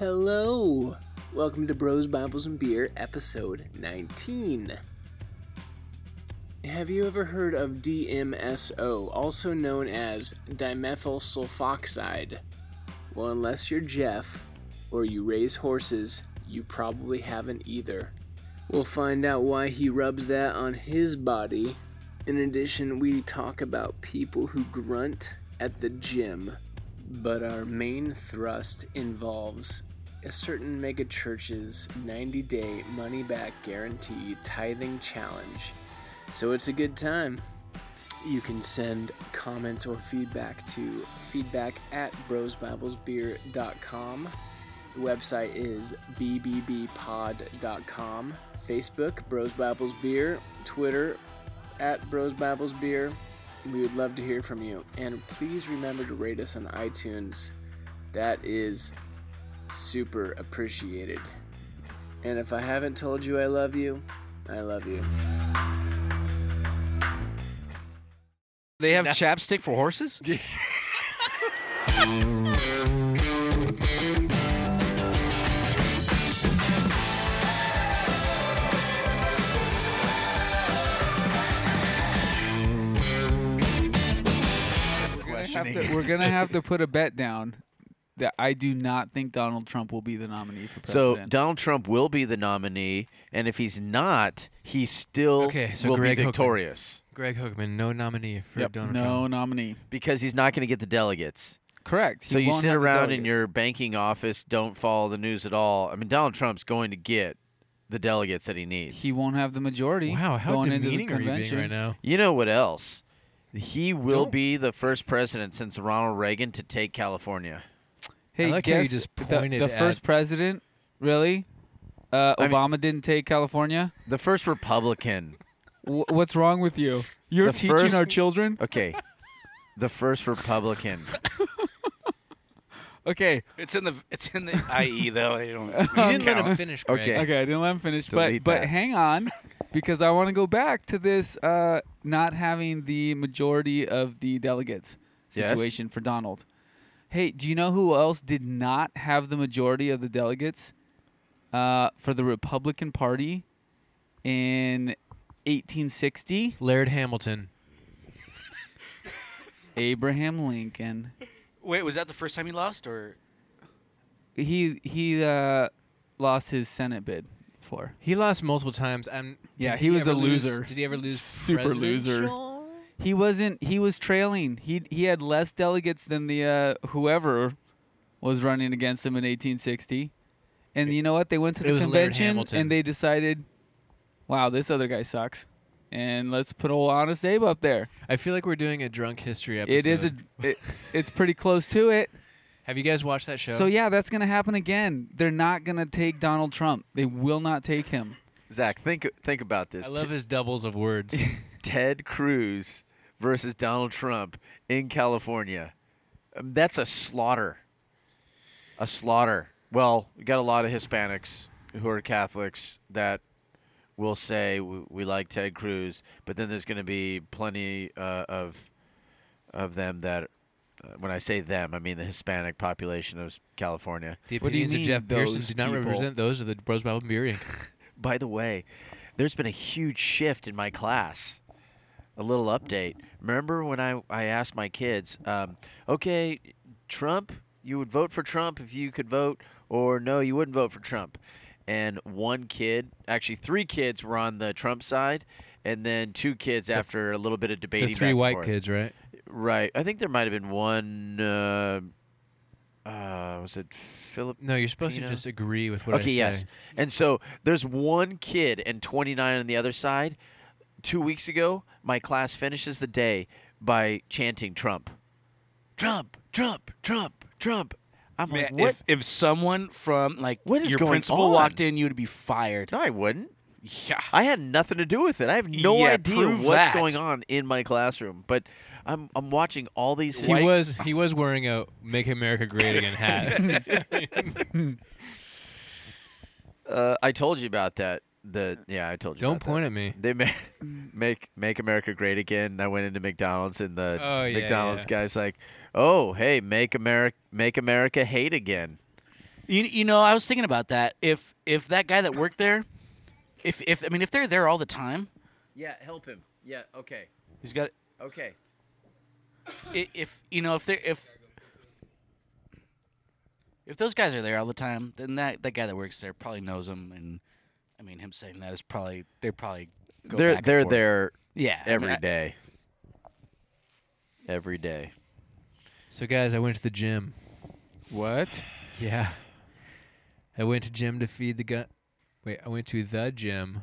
Hello! Welcome to Bros, Bibles, and Beer, episode 19. Have you ever heard of DMSO, also known as dimethyl sulfoxide? Well, unless you're Jeff or you raise horses, you probably haven't either. We'll find out why he rubs that on his body. In addition, we talk about people who grunt at the gym. But our main thrust involves a certain mega church's 90 day money back guarantee tithing challenge. So it's a good time. You can send comments or feedback to feedback at brosbiblesbeer.com. The website is bbbpod.com. Facebook, Bros Bibles Beer. Twitter, at Bros Bibles Beer. We would love to hear from you. And please remember to rate us on iTunes. That is super appreciated. And if I haven't told you I love you, I love you. They have chapstick for horses? We're gonna, have to, we're gonna have to put a bet down that I do not think Donald Trump will be the nominee for president. So. Donald Trump will be the nominee, and if he's not, he still Okay, so will Greg be Hookman. victorious Greg Hookman, no nominee for Yep, Donald no Trump. No nominee. because he's not going to get the delegates. Correct. He so you sit around in your banking office, don't follow the news at all. I mean, Donald Trump's going to get the delegates that he needs. He won't have the majority. Wow, how going into the demeaning are you being convention. right now? you know what else? He will Don't- be the first president since Ronald Reagan to take California. Hey, like how you guess just the- pointed the, at- first president, really? Uh, I mean- Obama didn't take California. The first Republican. W- what's wrong with you? You're The teaching first- our children. Okay. the first Republican. Okay, It's in the it's in the IE though. They don't. You didn't let him finish, Greg. Okay. okay, I didn't let him finish, but Delete but that. hang on, because I want to go back to this uh, not having the majority of the delegates Yes. situation for Donald. Hey, do you know who else did not have the majority of the delegates uh, for the Republican Party in 1860? Laird Hamilton. Abraham Lincoln. Wait, was that the first time he lost, or He he uh, lost his Senate bid for. He lost multiple times. And Yeah, did he was ever a lose- loser. Did he ever lose? Super president? loser. He wasn't. He was trailing. He he had less delegates than the uh, whoever was running against him in 1860. And you know what? They went to It the was Laird convention Hamilton. and they decided, "Wow, this other guy sucks." And let's put old Honest Abe up there. I feel like we're doing a drunk history episode. It is a. It, it's pretty close to it. Have you guys watched that show? So yeah, that's gonna happen again. They're not gonna take Donald Trump. They will not take him. Zach, think think about this. I this. love his doubles of words. Ted Cruz versus Donald Trump in California. Um, that's a slaughter. A slaughter. Well, we got a lot of Hispanics who are Catholics that will say we, we like Ted Cruz, but then there's going to be plenty uh, of of them that. Uh, when I say them, I mean the Hispanic population of California. The What do you opinions of mean, Jeff Pearson do not people? represent those of the Bros Bible Inc. By the way, there's been a huge shift in my class. A little update. Remember when I, I asked my kids, um, okay, Trump, you would vote for Trump if you could vote, or no, you wouldn't vote for Trump. And one kid, actually three kids, were on the Trump side, and then two kids after a little bit of debating. The three white forth. kids, right? Right. I think there might have been one. Uh, uh, was it Philip? No, you're supposed to just agree with what okay, I say. Okay, yes. And so there's one kid and 29 on the other side. Two weeks ago, my class finishes the day by chanting Trump. Trump, Trump, Trump, Trump. I'm Man, like, what? if if someone from like What is your going principal on? walked in, you would be fired. no, I wouldn't. Yeah. I had nothing to do with it. I have no Yeah, idea what's that. going on in my classroom. But I'm I'm watching all these. He was he was wearing a "Make America Great Again" hat. Uh, I told you about that. The uh, yeah, I told you. Don't about point that. at me. They make mm. make make America great again. And I went into McDonald's and the Oh, yeah, McDonald's yeah. guy's like, "Oh, hey, make America make America hate again." You, you know, I was thinking about that. If if that guy that worked there, if if I mean if they're there all the time, Yeah, help him. Yeah, okay. he's got Okay. i- if you know if they're if if those guys are there all the time, then that that guy that works there probably knows them, and I mean him saying that is probably they're probably go they're back they're forth. there yeah I mean, I, day. Every day. So guys, I went to the gym. What? Yeah. I went to gym to feed the gun. Wait, I went to the gym,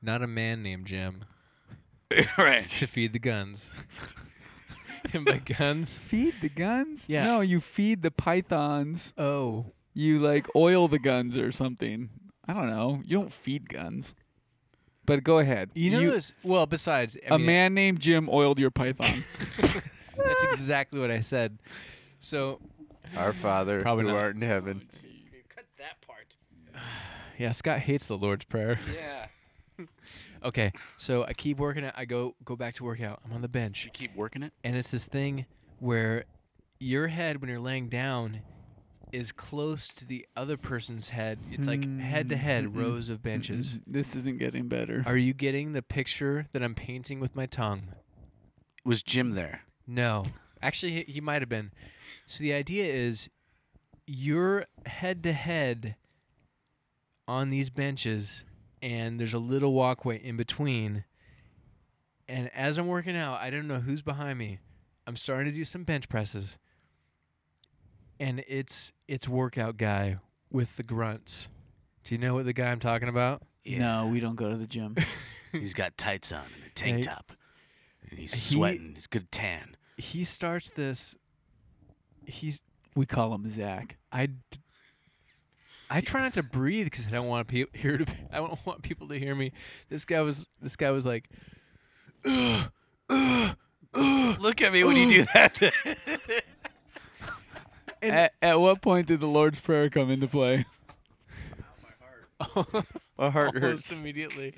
not a man named Jim, right. to feed the guns. and by guns, Feed the guns? Yeah. No, you feed the pythons. oh, You like oil the guns or something. I don't know. You don't feed guns. But go ahead. you know this. Well, besides, I a mean, man named Jim oiled your python. That's exactly what I said. So Our Father Probably who not. art in heaven. Cut that part. yeah, Scott hates the Lord's Prayer. Yeah. Okay, so I keep working out. I go go back to work out. I'm on the bench. You keep working it. and it's this thing where your head when you're laying down is close to the other person's head. It's like head to head mm-hmm. rows of benches. Mm-hmm. This isn't getting better. are you getting the picture that i'm painting with my tongue? Was Jim there? no. Actually he, he might have been. So the idea is you're head to head on these benches and there's a little walkway in between. And as i'm working out i don't know who's behind me. I'm starting to do some bench presses and it's it's workout guy with the grunts do you know what the guy i'm talking about No, we don't go to the gym. He's got tights on and a tank Hey. top. And he's sweating. He- sweating. He's good tan. he starts this he's we call him Zach. I I try not to breathe because I don't want pe- hear to. I don't want people to hear me. This guy was. This guy was like, Look at me when you do that. At, at what point did the Lord's Prayer come into play? My heart almost hurts. immediately.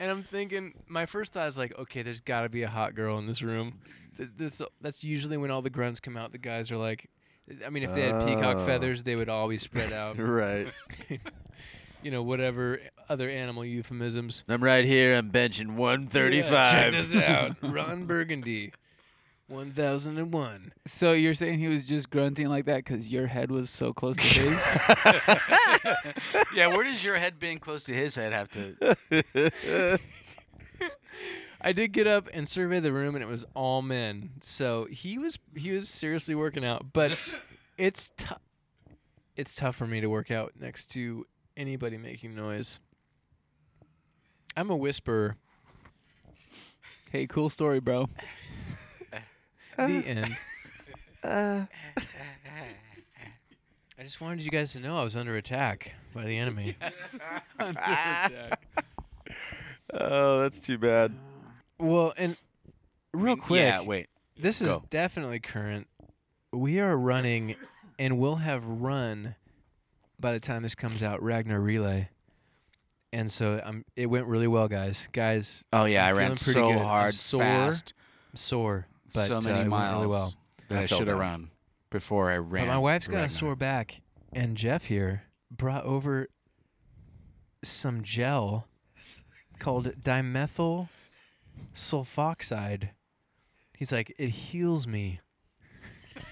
And I'm thinking, my first thought is like, okay, there's got to be a hot girl in this room. Th- this- that's usually when all the grunts come out. The guys are like, I mean, if they had peacock Oh. feathers, they would all be spread out. right. you know, whatever other animal euphemisms. I'm right here. I'm benching 135. Check this out. Ron Burgundy, 1001. So you're saying he was just grunting like that because your head was so close to his? yeah, where does your head being close to his head have to? I did get up and survey the room, and it was all men. So he was he was seriously working out, but it's tough. It's tough for me to work out next to anybody making noise. I'm a whisperer. hey, cool story, bro. The uh, end. Uh. I just wanted you guys to know I was under attack by the enemy. oh, that's too bad. Uh, well, and real quick, Yeah, wait. This is Go. definitely current. We are running, and we'll have run by the time this comes out. Ragnar Relay, and so um, it went really well, guys. Guys, Oh yeah, I'm I ran so good. I'm hard, sore, fast, I'm sore, but so uh, many it miles really well. that I, I should have run before I ran. But my wife's got Ragnar. a sore back, and Jeff here brought over some gel called dimethyl sulfoxide. He's like, it heals me.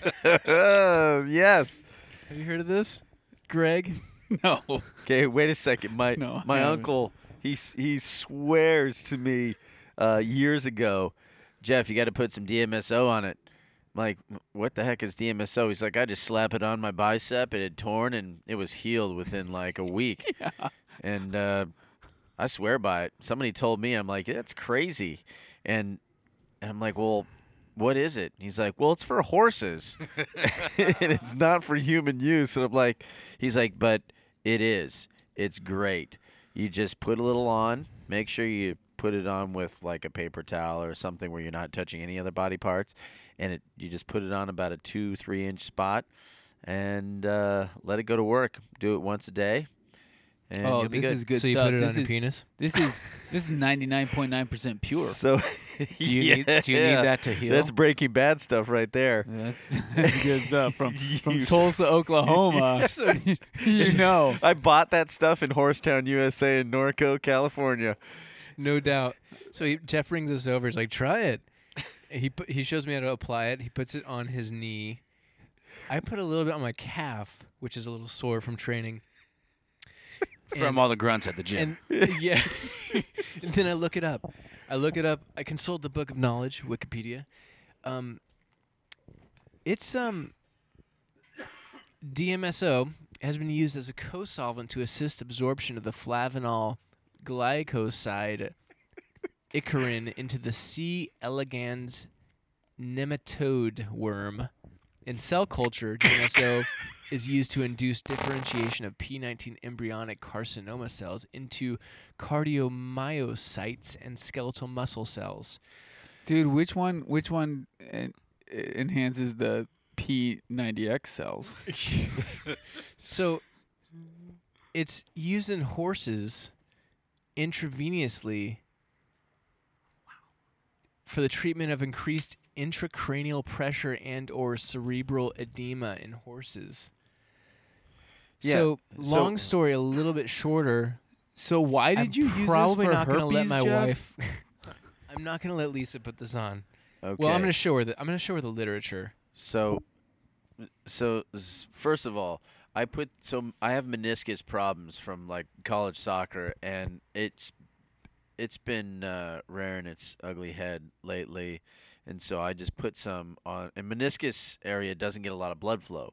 yes. Have you heard of this, Greg? No. Okay, wait a second. My No, my uncle, he he swears to me uh, years ago, Jeff, you got to put some DMSO on it. I'm like, what the heck is DMSO? He's like, I just slap it on my bicep. It had torn and it was healed within like a week. And uh, I swear by it. Somebody told me, I'm like, that's crazy. And, and I'm like, well, what is it? He's like, well, it's for horses, and it's not for human use. And I'm like, he's like, but it is. It's great. You just put a little on. Make sure you put it on with like a paper towel or something where you're not touching any other body parts, and it you just put it on about a two three inch spot, and uh, let it go to work. Do it once a day. And oh, you'll be this good. is good so you stuff. put it this on your is penis? this is this is ninety nine point nine percent pure. So Do you need do you Yeah. need that to heal? That's Breaking Bad stuff right there. That's, that's good stuff from from Tulsa, Oklahoma. you know. I bought that stuff in Horsetown, USA, in Norco, California. No doubt. So he, Jeff brings us over. He's like, "Try it." He put, he shows me how to apply it. He puts it on his knee. I put a little bit on my calf, which is a little sore from training. from And- all the grunts at the gym. And yeah, and then I look it up. I look it up. I consult the book of knowledge, Wikipedia. Um, it's um, DMSO has been used as a co-solvent to assist absorption of the flavanol glycoside icariin into the C. elegans nematode worm. In cell culture, DMSO is used to induce differentiation of P19 embryonic carcinoma cells into cardiomyocytes and skeletal muscle cells. Dude, which one which one en- enhances the P90X cells? So it's used in horses intravenously for the treatment of increased intracranial pressure and or cerebral edema in horses. Yeah, So, so- long story a little bit shorter. So why did I'm you use probably this for not herpes, gonna let my Jeff? wife I'm not going to let Lisa put this on. Okay. Well, I'm going to show her the I'm going to show her the literature. So, so first of all, I put so I have meniscus problems from like college soccer, and it's it's been uh, rearing its ugly head lately, and so I just put some on. And meniscus area doesn't get a lot of blood flow,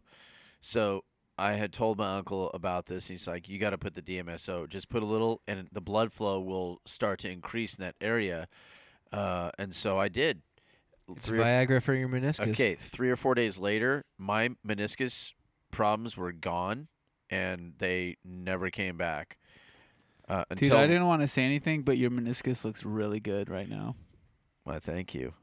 so I had told my uncle about this. He's like, "You got to put the DMSO. Just put a little, and the blood flow will start to increase in that area." Uh, and so I did. It's Three or f- Viagra for your meniscus. Okay, three or four days later, my meniscus problems were gone, and they never came back. Uh, Dude, I didn't want to say anything, but your meniscus looks really good right now. Well, thank you.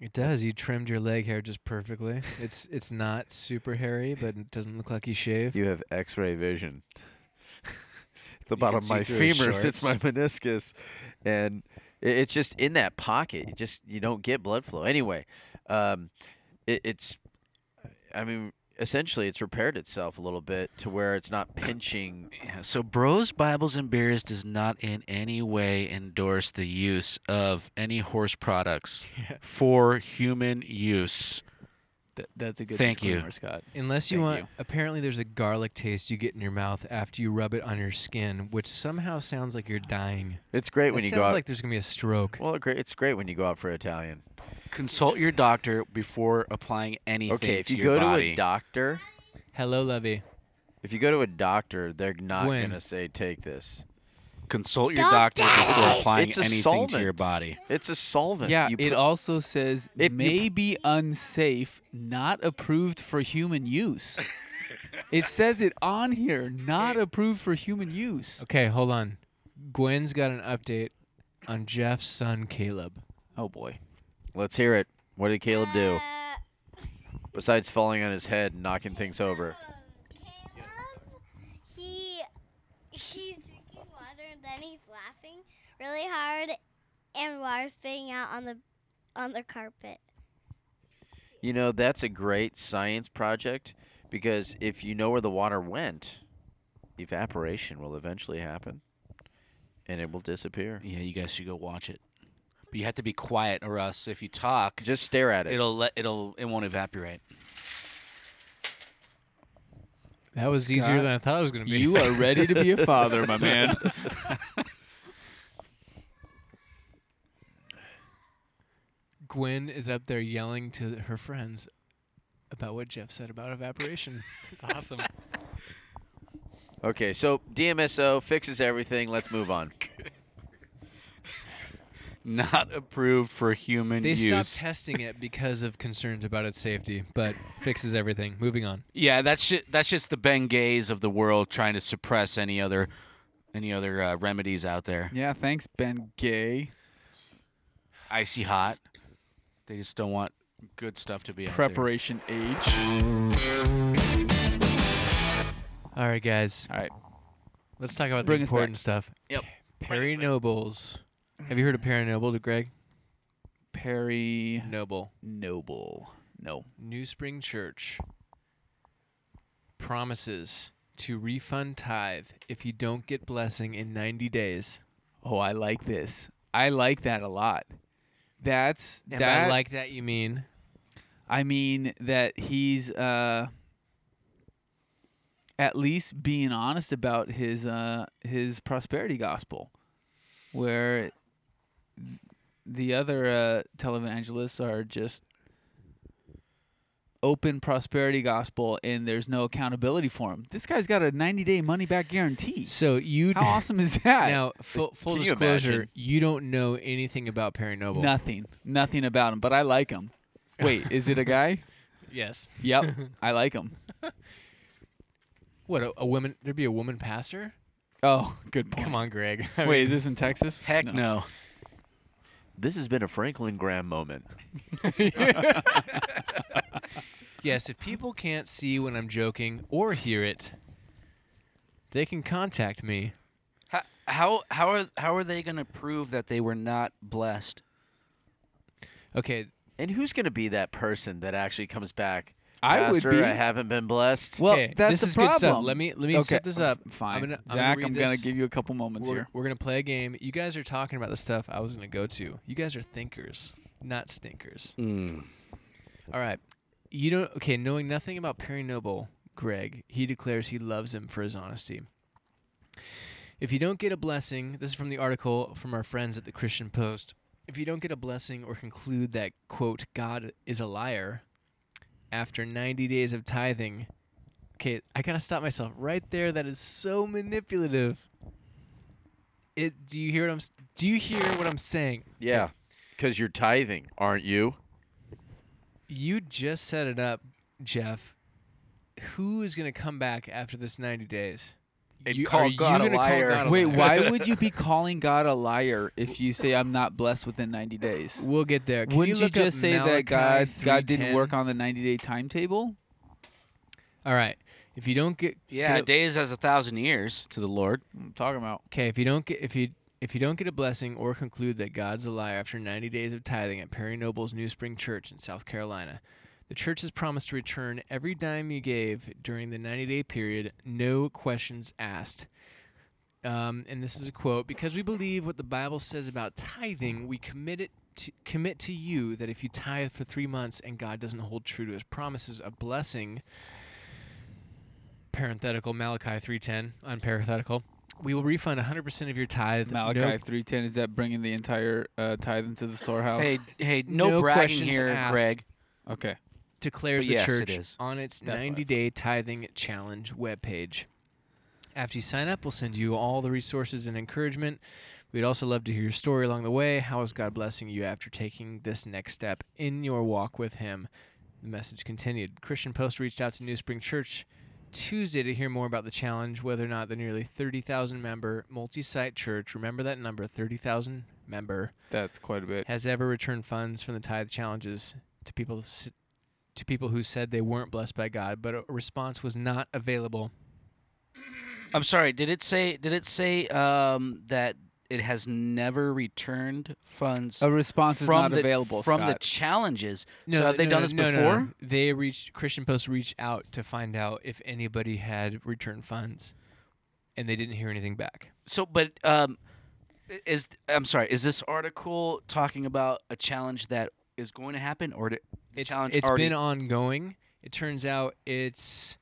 It does. You trimmed your leg hair just perfectly. It's it's not super hairy, but it doesn't look like you shaved. You have X-ray vision. the You bottom of my see through his femur sits my meniscus, and i- it's just in that pocket. You just you don't get blood flow. Anyway, um, it, it's, I mean, essentially, it's repaired itself a little bit to where it's not pinching. Yeah, so Bros Bibles and Beers does not in any way endorse the use of any horse products for human use. Th- that's a good Thank you. Scott. Unless you Thank want. you. Apparently, there's a garlic taste you get in your mouth after you rub it on your skin, which somehow sounds like you're dying. It's great It when you sounds go out. It sounds like there's gonna be a stroke. well, great. It's great when you go out for Italian. Consult your doctor before applying anything Okay, if to you your go body. to a doctor, Hello, Levy. if you go to a doctor, they're not Gwen. gonna say take this. Consult your doctor before It's a- applying it's a anything to your solvent. body. It's a solvent. Yeah, You it put- also says It- you may pu- be unsafe, not approved for human use. it says it on here, not approved for human use. Okay, hold on. Gwen's got an update on Jeff's son Caleb. Oh boy. Let's hear it. What did Caleb do Uh, besides falling on his head and knocking things over? Caleb, he he's drinking water and then he's laughing really hard, and water spitting out on the on the carpet. You know, that's a great science project because if you know where the water went, evaporation will eventually happen and it will disappear. Yeah, you guys should go watch it. But you have to be quiet, or else if you talk, Just stare at it. it'll let it'll it won't evaporate. That was easier Scott, than I thought it was gonna be. You are ready to be a father, my man. Gwen is up there yelling to her friends about what Jeff said about evaporation. It's awesome. Okay, so DMSO fixes everything. Let's move on. Not approved for human They use. stopped testing it because of concerns about its safety, but fixes everything. Moving on. Yeah, that's ju- that's just the Bengays of the world trying to suppress any other any other uh, remedies out there. yeah, thanks, Ben Gay. Icy hot. They just don't want good stuff to be out Preparation H. All right, guys. All right. Let's talk about Bring the us back. important stuff. Yep. Perry Nobles. Have you heard of Perry Noble, to Greg? Perry Noble. Noble. No. New Spring Church promises to refund tithe if you don't get blessing in 90 days. Oh, I like this. I like that a lot. That's And that. by like that, you mean I mean that he's uh at least being honest about his uh his prosperity gospel where the other uh televangelists are just open prosperity gospel and there's no accountability for him. This guy's got a 90-day money back guarantee. so you How awesome is that? now full, full Can you disclosure, imagine? you don't know anything about Perry Noble. Nothing. Nothing about him, but I like him. Wait, is it a guy? Yes. Yep. I like him. What a, a woman? There'd be a woman pastor? Oh, good point. Come on, Greg. I Wait, mean, is this in Texas? Heck no. This has been a Franklin Graham moment. yes. If people can't see when I'm joking or hear it, they can contact me. How how how are how are they going to prove that they were not blessed? Okay, And who's going to be that person that actually comes back? I would be. I haven't been blessed. Well, Okay, that's this the is problem. good stuff. Let me let me okay. set this up. Fine. I'm gonna, I'm gonna I'm gonna give you a couple moments we're, here. we're gonna play a game. You guys are talking about the stuff I was gonna go to. You guys are thinkers, not stinkers. Mm. All right. You don't. Okay, knowing nothing about Perry Noble, Greg, he declares he loves him for his honesty. If you don't get a blessing, this is from the article from our friends at the Christian Post. If you don't get a blessing or conclude that quote God is a liar after 90 days of tithing, okay, I gotta stop myself right there. That is so manipulative. It. Do you hear what I'm? s- Do you hear what I'm saying? yeah, because you're tithing, aren't you? You just set it up, Jeff. Who is going to come back after this 90 days? And you, call God a gonna call liar. God a Wait, liar? why would you be calling God a liar if you say I'm not blessed within 90 days? We'll get there. Can Wouldn't you, look up just say Malachi that God God didn't work on the 90 day timetable? All right. If you don't get Yeah, get a- days as a thousand years to the Lord. I'm talking about. okay, if you don't get if you if you don't get a blessing or conclude that God's a liar after 90 days of tithing at Perry Noble's New Spring Church in South Carolina, the church has promised to return every dime you gave during the 90-day period, no questions asked. Um, and this is a quote: "Because we believe what the Bible says about tithing, we commit it to commit to you that if you tithe for three months and God doesn't hold true to His promises of blessing." Parenthetical Malachi three ten unparenthetical. We will refund 100% of your tithe. Malachi no, 310 is that bringing the entire uh, tithe into the storehouse? Hey, hey, no, No bragging here, asked. Greg. Okay. Declares But the yes, it church is. on its That's 90 day tithing challenge webpage. After you sign up, we'll send you all the resources and encouragement. We'd also love to hear your story along the way. How is God blessing you after taking this next step in your walk with Him? The message continued. Christian Post reached out to New Spring Church Tuesday to hear more about the challenge, whether or not the nearly 30,000 member multi site church, remember that number, 30,000 member, That's quite a bit. has ever returned funds from the tithe challenges to people to people who said they weren't blessed by God, but a response was not available. I'm sorry. Did it say? Did it say um, that it has never returned funds A response is from not the available, from the challenges? No, so have they no, done no, this no, no, before? no. They reached Christian Post reached out to find out if anybody had returned funds, and they didn't hear anything back. So, but um, is I'm sorry. Is this article talking about a challenge that is going to happen, or the It's challenge it's already? been ongoing. It turns out it's.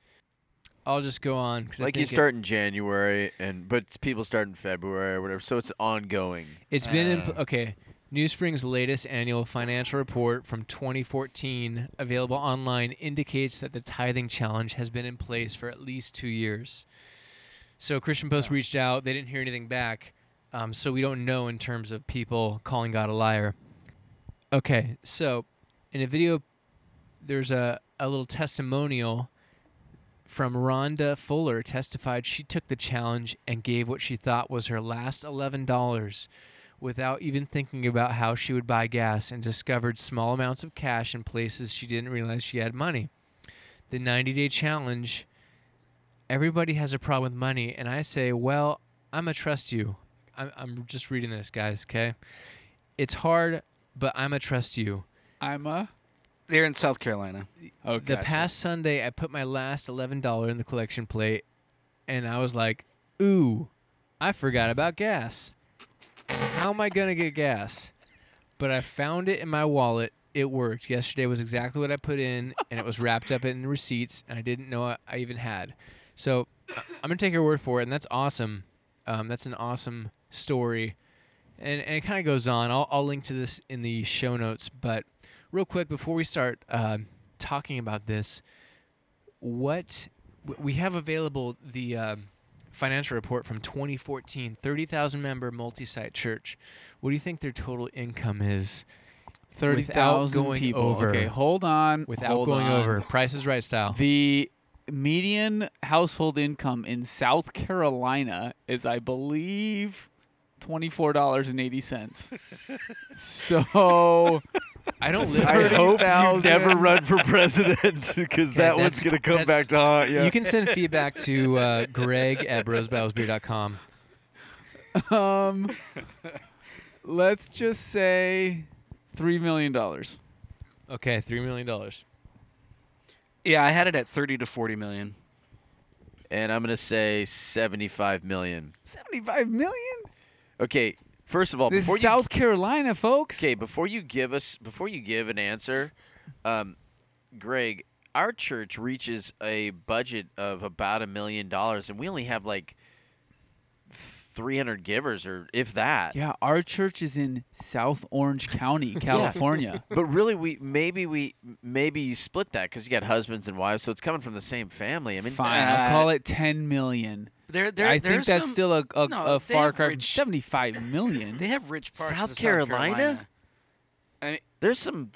I'll just go on because Like you start in January, and but people start in February or whatever, so it's ongoing. It's been in, Uh. pl- okay. New Spring's latest annual financial report from 2014, available online, indicates that the tithing challenge has been in place for at least two years. So Christian Post reached out; they didn't hear anything back, um, so we don't know in terms of people calling God a liar. Okay, so in a video, there's a a little testimonial from Rhonda Fuller testified she took the challenge and gave what she thought was her last $11 without even thinking about how she would buy gas and discovered small amounts of cash in places she didn't realize she had money. The 90 day challenge, everybody has a problem with money. And I say, well, I'm going to trust you. I'm, I'm just reading this, guys, okay? It's hard, but I'm gonna trust you. I'm a. They're in South Carolina. Oh, The gotcha. past Sunday, I put my last eleven dollar in the collection plate, and I was like, "Ooh, I forgot about gas. How am I gonna get gas?" But I found it in my wallet. It worked. Yesterday was exactly what I put in, and it was wrapped up in receipts, and I didn't know I, I even had. So I- I'm gonna take your word for it, and that's awesome. Um, that's an awesome story, and and it kind of goes on. I'll I'll link to this in the show notes, but real quick before we start uh, talking about this, what we have available the um, financial report from 2014, 30,000 member multi-site church. What do you think their total income is thirty thousand people. over. Okay, hold on. without hold going on. over? Price is right style. The median household income in South Carolina is, I believe, twenty-four dollars and eighty cents. so I don't live. I hope you 30,000. never run for president because Okay, that one's gonna come back to haunt you. You can send feedback to uh, Greg at brosbattlesbeer.com. um, let's just say three million dollars. Okay, three million dollars. Yeah, I had it at 30 to 40 million. and I'm gonna say 75 million. Seventy-five million. Okay, first of all, This before is you South Carolina, folks. Okay, before you give us before you give an answer, um, Greg, our church reaches a budget of about a million dollars, and we only have like three hundred givers, or if that. Yeah, our church is in South Orange County, California. But really, we maybe we maybe you split that because you got husbands and wives, so it's coming from the same family. I mean, Fine, uh, I'll call it ten million. There, there, I think that's some, still a, a, no, a far cry rich- seventy-five million. They have rich parts South of Carolina? I mean, there's some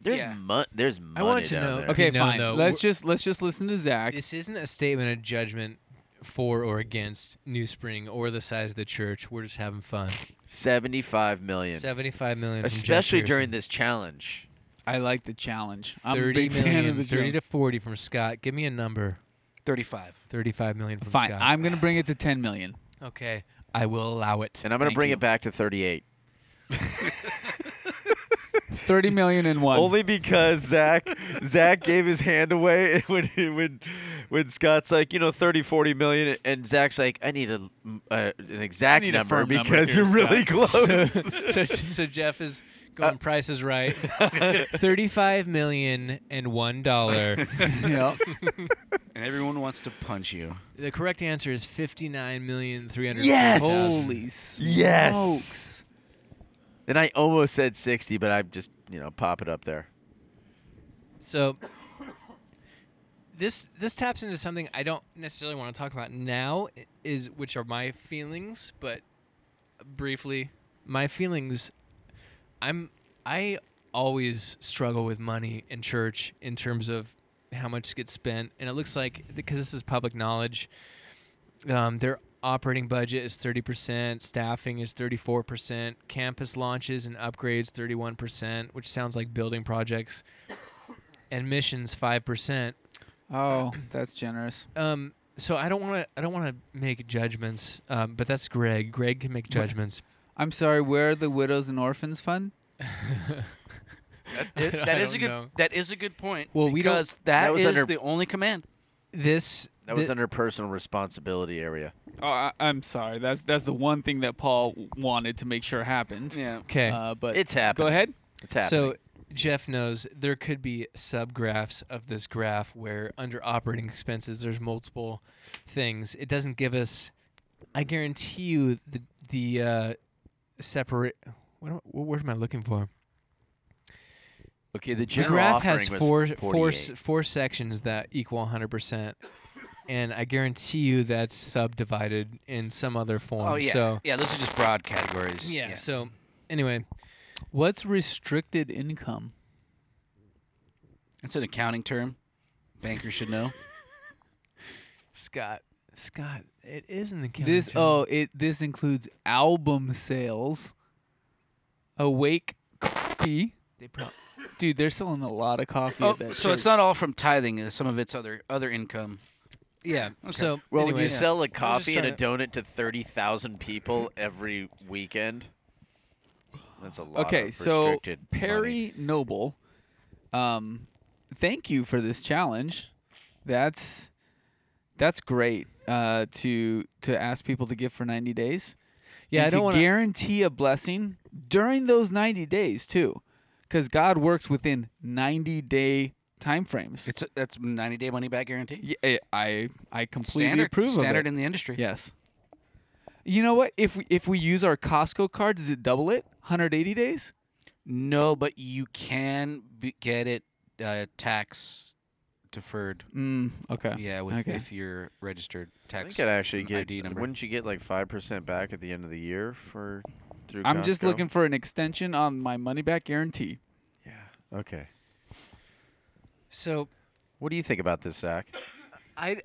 there's Yeah. mon- there's money I want to down know- there. okay, No, fine. no, let's we're- just let's just listen to Zach. This isn't a statement of judgment for or against New Spring or the size of the church. We're just having fun. Seventy-five million. Seventy-five million. Especially during this challenge. I like the challenge. I'm a 30 big fan of the 30 challenge. to 40 from Scott. Give me a number. 35. 35 million from Fine, Scott. I'm gonna bring it to ten million. okay, I will allow it. And I'm gonna bring you. it back to thirty-eight. 30 million in one. Only because Zach Zach gave his hand away when when when Scott's like, you know, 30, 40 million, and Zach's like, I need a uh, an exact need a number firm number because here, you're really Scott." close. so, so Jeff is going Uh, Price is Right. Thirty-five million and one dollar. Yep. And everyone wants to punch you. the correct answer is fifty-nine million three hundred. Yes! Holy smokes. Yes. and I almost said 60, but I just, you know, pop it up there. So this this taps into something I don't necessarily want to talk about now is which are my feelings, but briefly, my feelings I'm I always struggle with money in church in terms of how much gets spent and it looks like because this is public knowledge um, their operating budget is 30%, staffing is 34%, campus launches and upgrades 31%, which sounds like building projects, and missions 5%. Oh, that's generous. Um, so I don't want to I don't want to make judgments, um, but that's Greg. Greg can make judgments. I'm sorry. Where are the widows and orphans fund? It- I that is a don't good. know. That is a good point. Well, we don't- because that That was is under- the only command. This That was thi- under personal responsibility area. Oh, I, I'm sorry. That's that's the one thing that Paul wanted to make sure happened. Yeah. okay. Uh, but It's happening. go ahead. It's happening. So Jeff knows there could be subgraphs of this graph where under operating expenses there's multiple things. It doesn't give us. I guarantee you the the uh, separate. What, am- what word am I looking for? okay, the The graph has four four 48. s- four sections that equal 100 percent. And I guarantee you that's subdivided in some other form. Oh yeah. So yeah, those are just broad categories. yeah. So anyway, What's restricted income? That's an accounting term. Bankers should know. Scott, Scott, it is an account. This oh it this includes album sales. Awake coffee. they pro- Dude, they're selling a lot of coffee Oh, at that so it's not all from tithing. uh, Some of it's other other income. Yeah. Okay. So Well, anyway, when you sell a coffee and a donut to 30,000 people every weekend, That's a lot. Okay, of so restricted money. Perry Noble, um, thank you for this challenge. That's that's great. Uh, to to ask people to give for ninety days. Yeah, I don't want to. guarantee a blessing during those ninety days too, because God works within ninety day time frames. It's a, that's 90 day money back guarantee. Yeah, I I completely Standard, approve standard of. Standard in the industry. Yes. You know what? If we, if we use our Costco card, does it double it? 180 days? No, but you can be, get it uh, tax deferred. Mm, okay. Yeah, with Okay. if you're registered I tax. think it actually get. ID number. Wouldn't you get like five percent back at the end of the year for through? I'm just looking for an extension on my money back guarantee. Yeah. Okay. So What do you think about this, Zach? I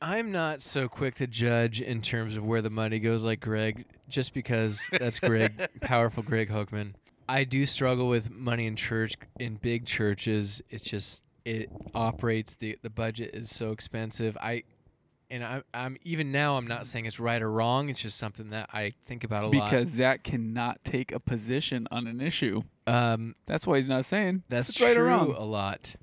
I'm not so quick to judge in terms of where the money goes like Greg just because that's Greg powerful Greg Hookman. I do struggle with money in church in big churches. It's just it operates the the budget is so expensive. I and I, I'm even now. I'm not saying it's right or wrong. It's just something that I think about a lot. Because Zach cannot take a position on an issue. um, That's why he's not saying That's true right or wrong. a lot.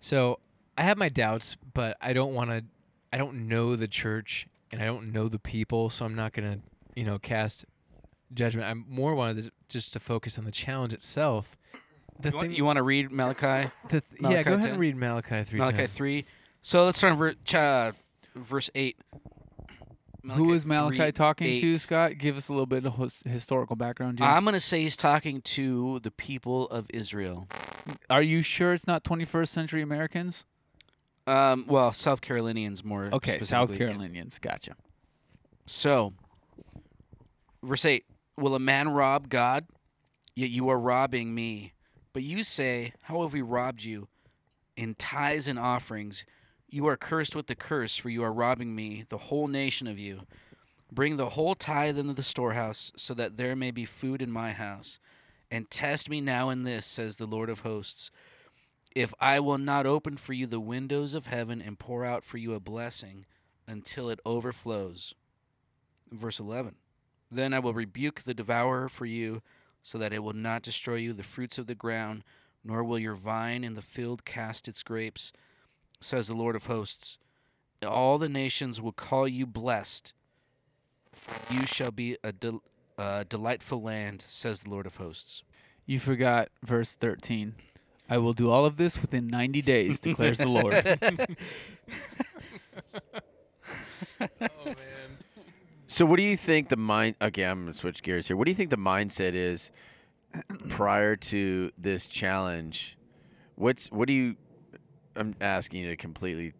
So I have my doubts, but I don't want to. I don't know the church and I don't know the people, so I'm not gonna, you know, cast judgment. I'm more wanted to, just to focus on the challenge itself. The You want, you want to read Malachi? the th- yeah, Malachi go ahead 10? and read Malachi three. Malachi 10. 3. So let's start on ver- ch- uh, verse 8. Who is Malachi 3, talking to, Scott? Give us a little bit of his- historical background, Jim. I'm going to say he's talking to the people of Israel. Are you sure it's not 21st century Americans? Um, well, South Carolinians more Okay, South. Carolinians. Gotcha. So, verse 8 Will a man rob God? Yet you are robbing me. But you say, How have we robbed you? In tithes and offerings. You are cursed with the curse, for you are robbing me, the whole nation of you. Bring the whole tithe into the storehouse, so that there may be food in my house. And test me now in this, says the Lord of hosts. If I will not open for you the windows of heaven and pour out for you a blessing until it overflows. Verse 11 Then I will rebuke the devourer for you, so that it will not destroy you the fruits of the ground, nor will your vine in the field cast its grapes, says the Lord of hosts. All the nations will call you blessed. You shall be a del- uh, delightful land, says the Lord of hosts. You forgot verse 13. I will do all of this within 90 days, declares the Lord. So, what do you think the mind? Okay, I'm gonna switch gears here. What do you think the mindset is prior to this challenge? What's what do you? I'm asking you to completely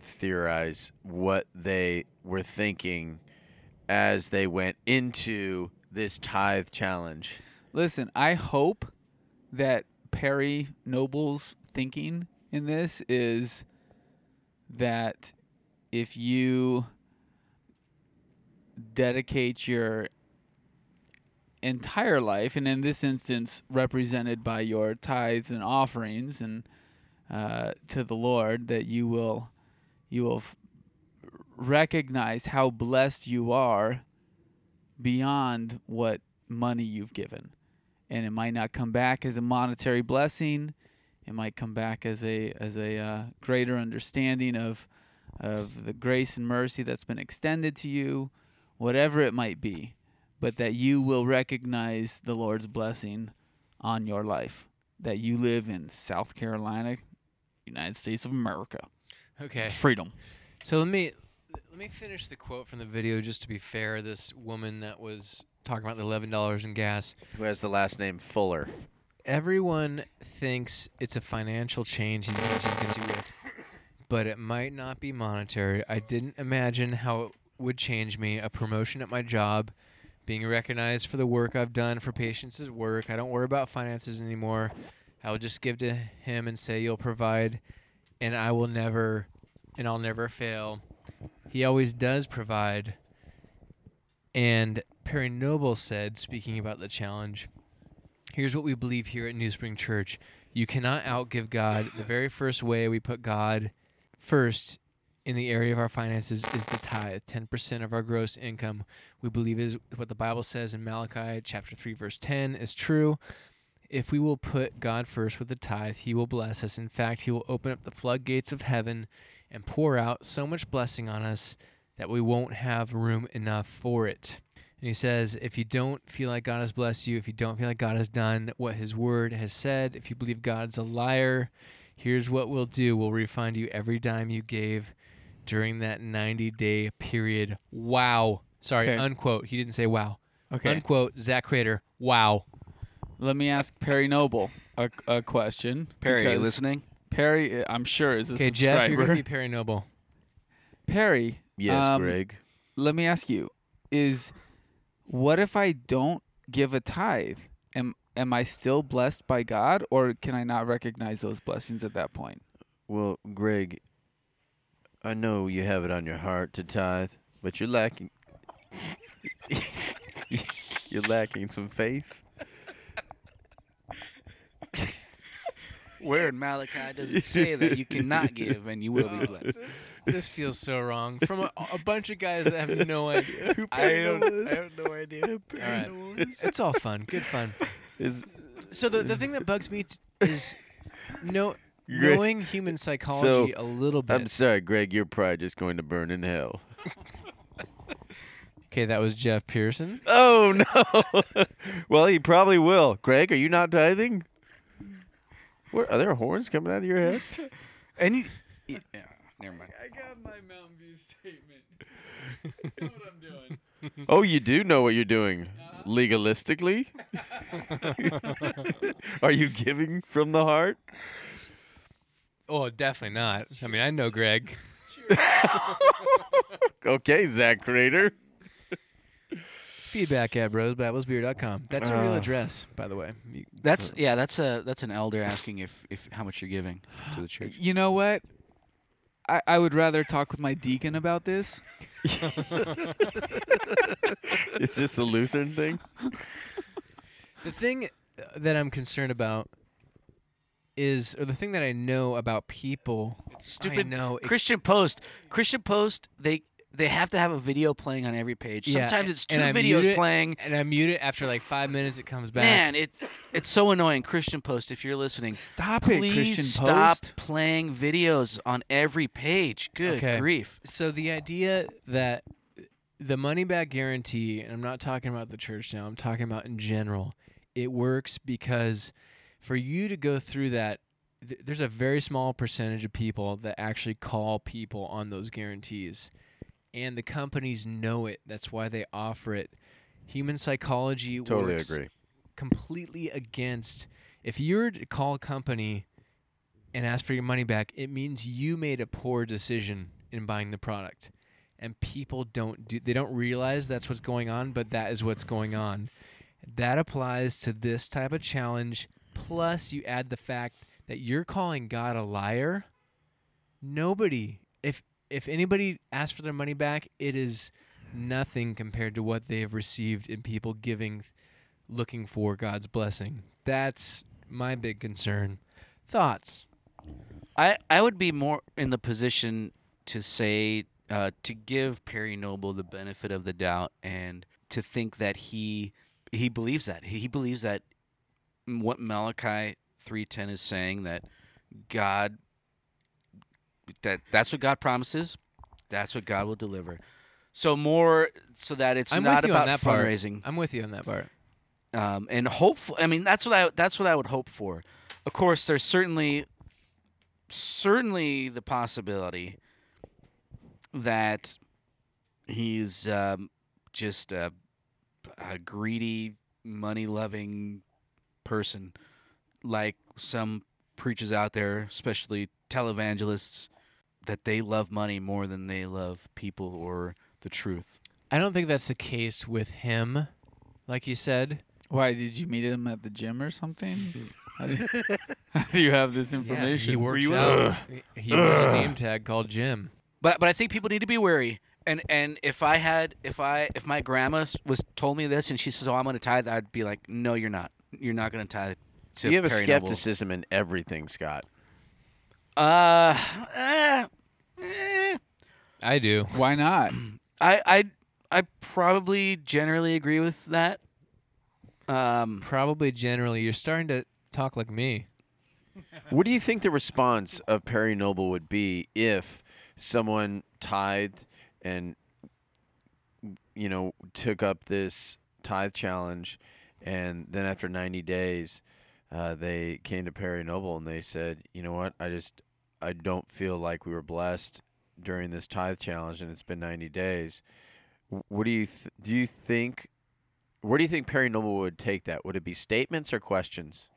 theorize what they were thinking as they went into this tithe challenge. Listen, I hope that Perry Noble's thinking in this is that if you dedicate your entire life, and in this instance, represented by your tithes and offerings, and uh, to the Lord, that you will you will f- recognize how blessed you are beyond what money you've given and it might not come back as a monetary blessing. It might come back as a as a uh, greater understanding of of the grace and mercy that's been extended to you, whatever it might be, but that you will recognize the Lord's blessing on your life. That you live in South Carolina, United States of America, Okay. freedom. So let me let me finish the quote from the video just to be fair. This woman that was talking about the eleven dollars in gas. Who has the last name Fuller? Everyone thinks it's a financial change he's going to do with, but it might not be monetary. I didn't imagine how it would change me. A promotion at my job, being recognized for the work I've done for patients at work. I don't worry about finances anymore. I'll just give to him and say, "You'll provide," and I will never, and I'll never fail. He always does provide. And Perry Noble said, speaking about the challenge, here's what we believe here at New Spring Church. You cannot outgive God. The very first way we put God first in the area of our finances is the tithe, 10% of our gross income. We believe is what the Bible says in Malachi chapter 3 verse 10 is true. If we will put God first with the tithe, he will bless us. In fact, he will open up the floodgates of heaven and pour out so much blessing on us that we won't have room enough for it. And he says, if you don't feel like God has blessed you, if you don't feel like God has done what his word has said, if you believe God's a liar, here's what we'll do we'll refund you every dime you gave during that 90 day period. Wow. Sorry, Okay. unquote. He didn't say wow. Okay. Unquote, Zach Crater. Wow. Let me ask Perry Noble a, a question. Perry, you because listening? Perry, I'm sure, is a Okay, Jeff, you're going subscriber. to be Perry Noble. Perry, Yes, um, Greg. let me ask you: Is what if I don't give a tithe? Am am I still blessed by God, or can I not recognize those blessings at that point? Well, Greg, I know you have it on your heart to tithe, but you're lacking. you're lacking some faith. Where in Malachi does it say that you cannot give and you will be blessed? This feels so wrong. From a, a bunch of guys that have no idea who I Perry don't, I have no idea. who All right. Noble. It's all fun. Good fun. Is So the, the thing that bugs me t- is no, Greg- knowing human psychology a little bit. I'm sorry, Greg. You're probably just going to burn in hell. Okay, that was Jeff Pearson. Oh no! well, he probably will. Greg, are you not tithing? Where are there horns coming out of your head? And you, yeah, never mind. I got my Mountain View statement. know what I'm doing. Oh, you do know what you're doing uh-huh. legalistically. are you giving from the heart? Oh, definitely not. I mean, I know Greg. Okay, Zach Crater. Feedback at brosbabblesbeer.com. That's a real Uh, address, by the way. You- That's yeah. That's a that's an elder asking if if how much you're giving to the church. You know what? I, I would rather talk with my deacon about this. Is this a Lutheran thing? The thing that I'm concerned about is, or the thing that I know about people. It's stupid. It- Christian Post. Christian Post. They they have to have a video playing on every page. Yeah, Sometimes it's two and I mute videos it, playing. and I mute it after like five minutes. It comes back. Man, it's it's so annoying. Christian Post, if you're listening, Stop please it, Christian stop Post. playing videos on every page. Good Okay. grief. So the idea that the money back guarantee, and I'm not talking about the church now, I'm talking about in general, it works because for you to go through that, th- there's a very small percentage of people that actually call people on those guarantees. And the companies know it. That's why they offer it. Human psychology Totally works agree. completely against if you were to call a company and ask for your money back, it means you made a poor decision in buying the product. And people don't do they don't realize that's what's going on, but that is what's going on. That applies to this type of challenge. Plus you add the fact that you're calling God a liar. Nobody if if anybody asks for their money back, it is nothing compared to what they have received in people giving looking for God's blessing. That's my big concern. Thoughts? I I would be more in the position to say uh, to give Perry Noble the benefit of the doubt and to think that he he believes that he, he believes that what Malachi three ten is saying that God that that's what God promises, that's what God will deliver. So more so that it's I'm not with you on about that part. fundraising I'm with you on that part. um, and hopeful. I mean, that's what I that's what I would hope for. Of course, there's certainly certainly the possibility that he's um, just a, a greedy, money-loving person, like some preachers out there, especially televangelists, that they love money more than they love people or the truth. I don't think that's the case with him, like you said. Why did you meet him at the gym or something? How do, how do you have this information? he works you- out. He- He wears a name tag called Jim. But but I think people need to be wary. And and if I had if I if my grandma was told me this and she says, "Oh, I'm going to tithe," I'd be like, "No, you're not. You're not going to tithe." So to you have a Perry Noble." skepticism in everything, Scott. Uh, eh, eh, I do. Why not? I I I probably generally agree with that. Um, Probably generally, you're starting to talk like me. What do you think the response of Perry Noble would be if someone tithed and you know took up this tithe challenge, and then after 90 days, uh, they came to Perry Noble and they said, "You know what? I just I don't feel like we were blessed during this tithe challenge, and it's been 90 days." What do you th- do? You think? Where do you think Perry Noble would take that? Would it be statements or questions?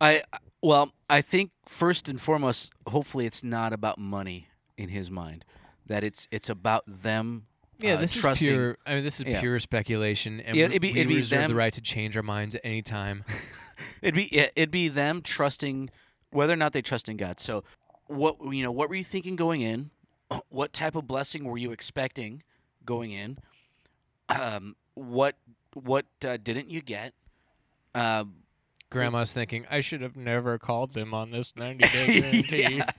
I well, I think first and foremost, hopefully, it's not about money in his mind. That it's it's about them. Yeah, uh, this trusting. is pure. I mean, this is Yeah. pure speculation, and Yeah, we- it'd be- we it'd be reserve the right to change our minds at any time. It'd be yeah, it'd be them trusting whether or not they trust in God. So, what you know, what were you thinking going in? What type of blessing were you expecting going in? Um, what what uh, didn't you get? Um, Grandma's thinking I should have never called them on this 90 day guarantee. yeah,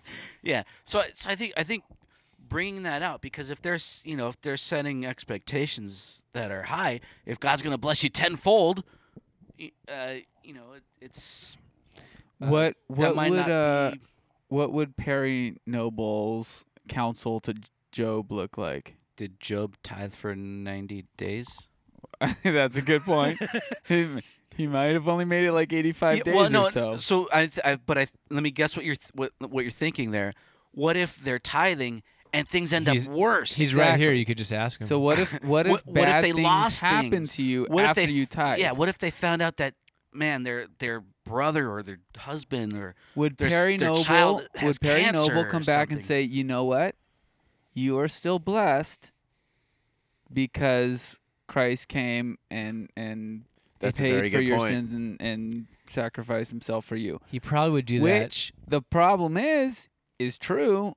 yeah. So, so I think I think bringing that out because if there's you know if they're setting expectations that are high, if God's going to bless you tenfold, uh, you know it, it's uh, what what might would uh be what would Perry Noble's counsel to Job look like? Did Job tithe for 90 days? That's a good point. he, might have only made it like 85 Yeah, days well, no, or so. So I, th- I but I let me guess what you're th- what what you're thinking there. What if they're tithing and things end He's- up worse? He's right here. You could just ask him. So what if what if What- what if bad they things lost happen things? to you What if after they you f- tithe? Yeah. What if they found out that man, their their brother or their husband or would their Perry their Noble child has would Perry Noble come back and say, "You know what? You are still blessed because Christ came and and That's paid for your point. sins and and sacrificed himself for you." he probably would do that. Which the problem is is true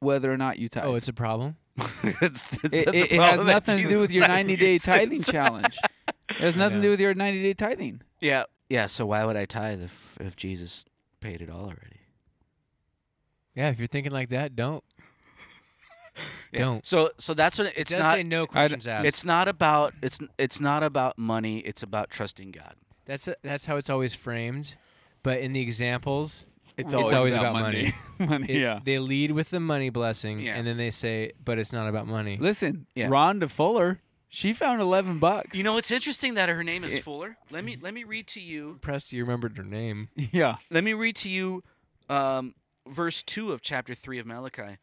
whether or not you tithe. Oh, it's a problem. That's- it, that's a it, it has problem that nothing to do with your 90 day tithing challenge. It has nothing to do with your 90 day tithing. Yeah. Yeah. So why would I tithe if if Jesus paid it all already? Yeah, if you're thinking like that, don't. Don't. So so that's what it's It does not. say no questions asked. It's not about it's it's not about money. It's about trusting God. that's that's how it's always framed, but in the examples, It's, always always, about about, money. money, it- yeah. they lead with the money blessing, Yeah. and then they say, "But it's not about money." Listen, Yeah. Rhonda Fuller, she found 11 bucks. You know, it's interesting that her name is It- Fuller. Let me let me read to you. Impressed you remembered her name. yeah. Let me read to you um, verse two of chapter three of Malachi.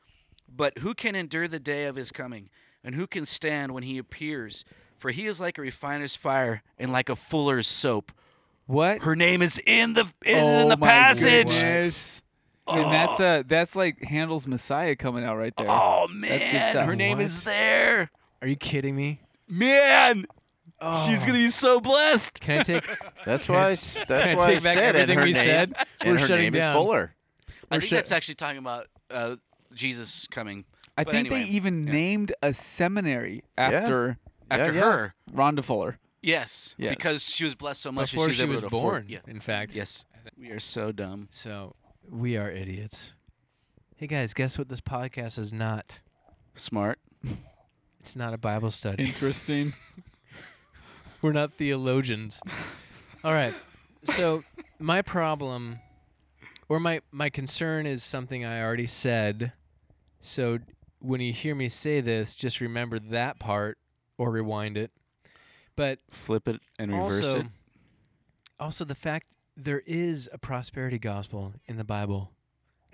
But who can endure the day of his coming, and who can stand when he appears? For he is like a refiner's fire and like a fuller's soap. What? Her name is in the is oh in the my passage. goodness. And that's uh that's like Handel's Messiah coming out right there. Oh good man, stuff. her name is there. Are you kidding me? Man, Oh. she's gonna be so blessed. Can I take? That's why. I s- Can That's I why I take back said. everything we name, said? And We're her shutting name down. is Fuller. I We're think shut- that's actually talking about uh, Jesus coming I but think anyway, they even yeah. named a seminary after after yeah. her. Rhonda Fuller. Yes, Yes. because she was blessed so much. Before she she was, was able to afford- born, Yeah. in fact. Yes. We are so dumb. So we are idiots. Hey guys, guess what? This podcast is not. Smart. It's not a Bible study. Interesting. We're not theologians. All right. So my problem or my my concern is something I already said. So when you hear me say this, just remember that part or rewind it. But Flip it and reverse also, it. also the fact there is a prosperity gospel in the Bible,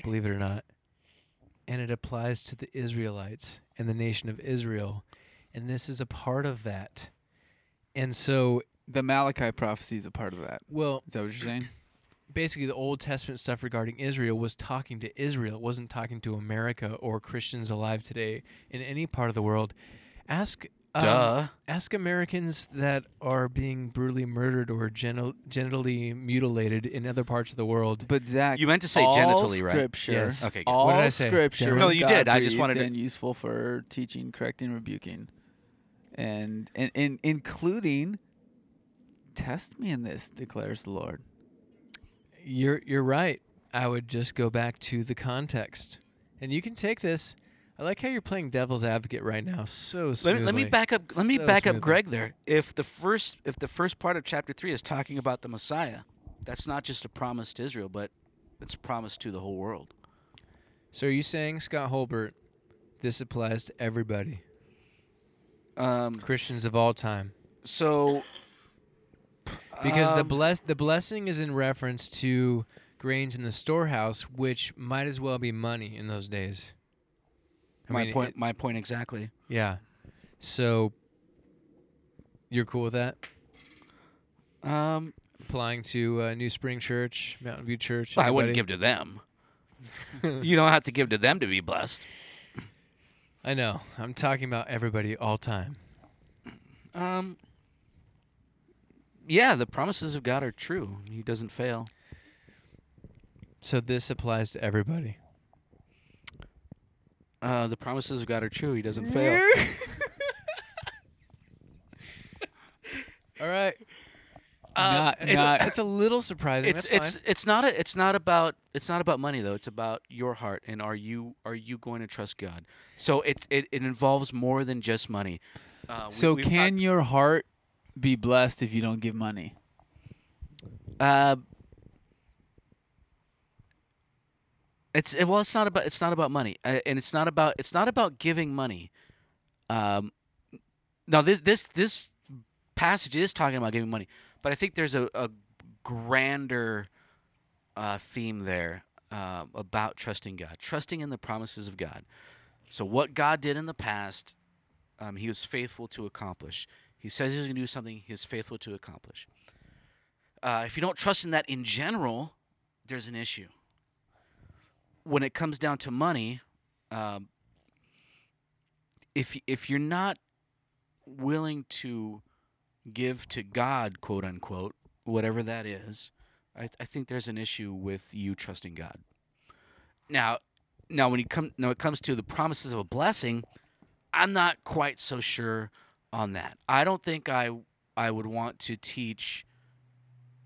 believe it or not, and it applies to the Israelites and the nation of Israel, and this is a part of that. And so, The Malachi prophecy is a part of that. well, Is that what you're saying? basically the Old Testament stuff regarding Israel was talking to Israel. It wasn't talking to America or Christians alive today in any part of the world. Ask um, Duh. ask Americans that are being brutally murdered or genital, genitally mutilated in other parts of the world. But Zach, You meant to say all genitally, right? scripture, Yes. Okay, good. all What did I say? scripture No, you did. I just God-breathed wanted to- and useful for teaching, correcting, rebuking, and and, and including. Test me in this, declares the Lord. You're you're right. I would just go back to the context, and you can take this. I like how you're playing devil's advocate right now. So Let me, let me back up. Let me So back up. Greg there. If the first if the first part of chapter three is talking about the Messiah, that's not just a promise to Israel, but it's a promise to the whole world. So are you saying Scott Holbert? This applies to everybody, Um, Christians of all time, so because the um, bless the blessing is in reference to grains in the storehouse, which might as well be money in those days. I my mean, point it- my point exactly. yeah. So you're cool with that? Um, Applying to uh, New Spring Church, Mountain View Church. I wouldn't give to them. you don't have to give to them to be blessed. I know. I'm talking about everybody all time. Um, yeah, the promises of God are true. He doesn't fail. So this applies to everybody. Uh, the promises of God are true. He doesn't fail. All right. Not- it's- not- That's a little surprising. it's That's it's fine. it's not a, it's not about it's not about money though. It's about your heart and are you are you going to trust God? So it's it, it involves more than just money. Uh, we- So we've can talked- your heart be blessed if you don't give money? uh, it's it, well it's not about it's not about money uh, and it's not about it's not about giving money. Um, now this this this passage is talking about giving money, but I think there's a, a grander uh, theme there uh, about trusting God, trusting in the promises of God. So what God did in the past, um, He was faithful to accomplish. He says He's going to do something, He's faithful to accomplish. Uh, if you don't trust in that in general, there's an issue. When it comes down to money, um, if if you're not willing to give to God, quote unquote, whatever that is, I, I think there's an issue with you trusting God. Now, now when you come, now it comes to the promises of a blessing, I'm not quite so sure on that. I don't think I I would want to teach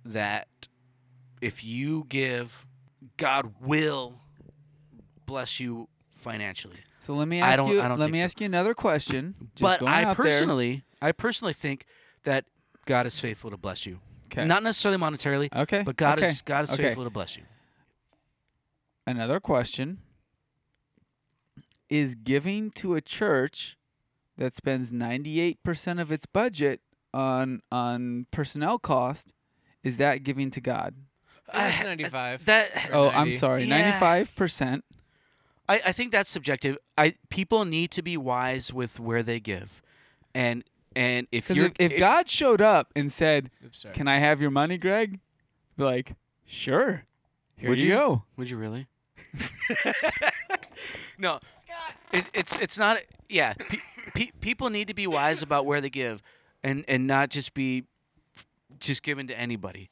that if you give, God will bless you financially. So let me I ask don't- you. I don't let me so. ask you another question. Just but I out there. personally, I personally think that God is faithful to bless you. 'Kay. Not necessarily monetarily, okay, but God okay, is God is okay. faithful to bless you. Another question: Is giving to a church that spends ninety-eight percent of its budget on on personnel cost is that giving to God? It's I- 95. That Or Oh, I'm sorry, Yeah. ninety-five percent. I, I think that's subjective. I people need to be wise with where they give, and and if you're if, if God showed up and said, Oops, "Can I have your money, Greg?" Be like, "Sure, here Would you, you? go." Would you really? no, it, it's it's not. Yeah, pe- pe- people need to be wise about where they give, and and not just be just given to anybody,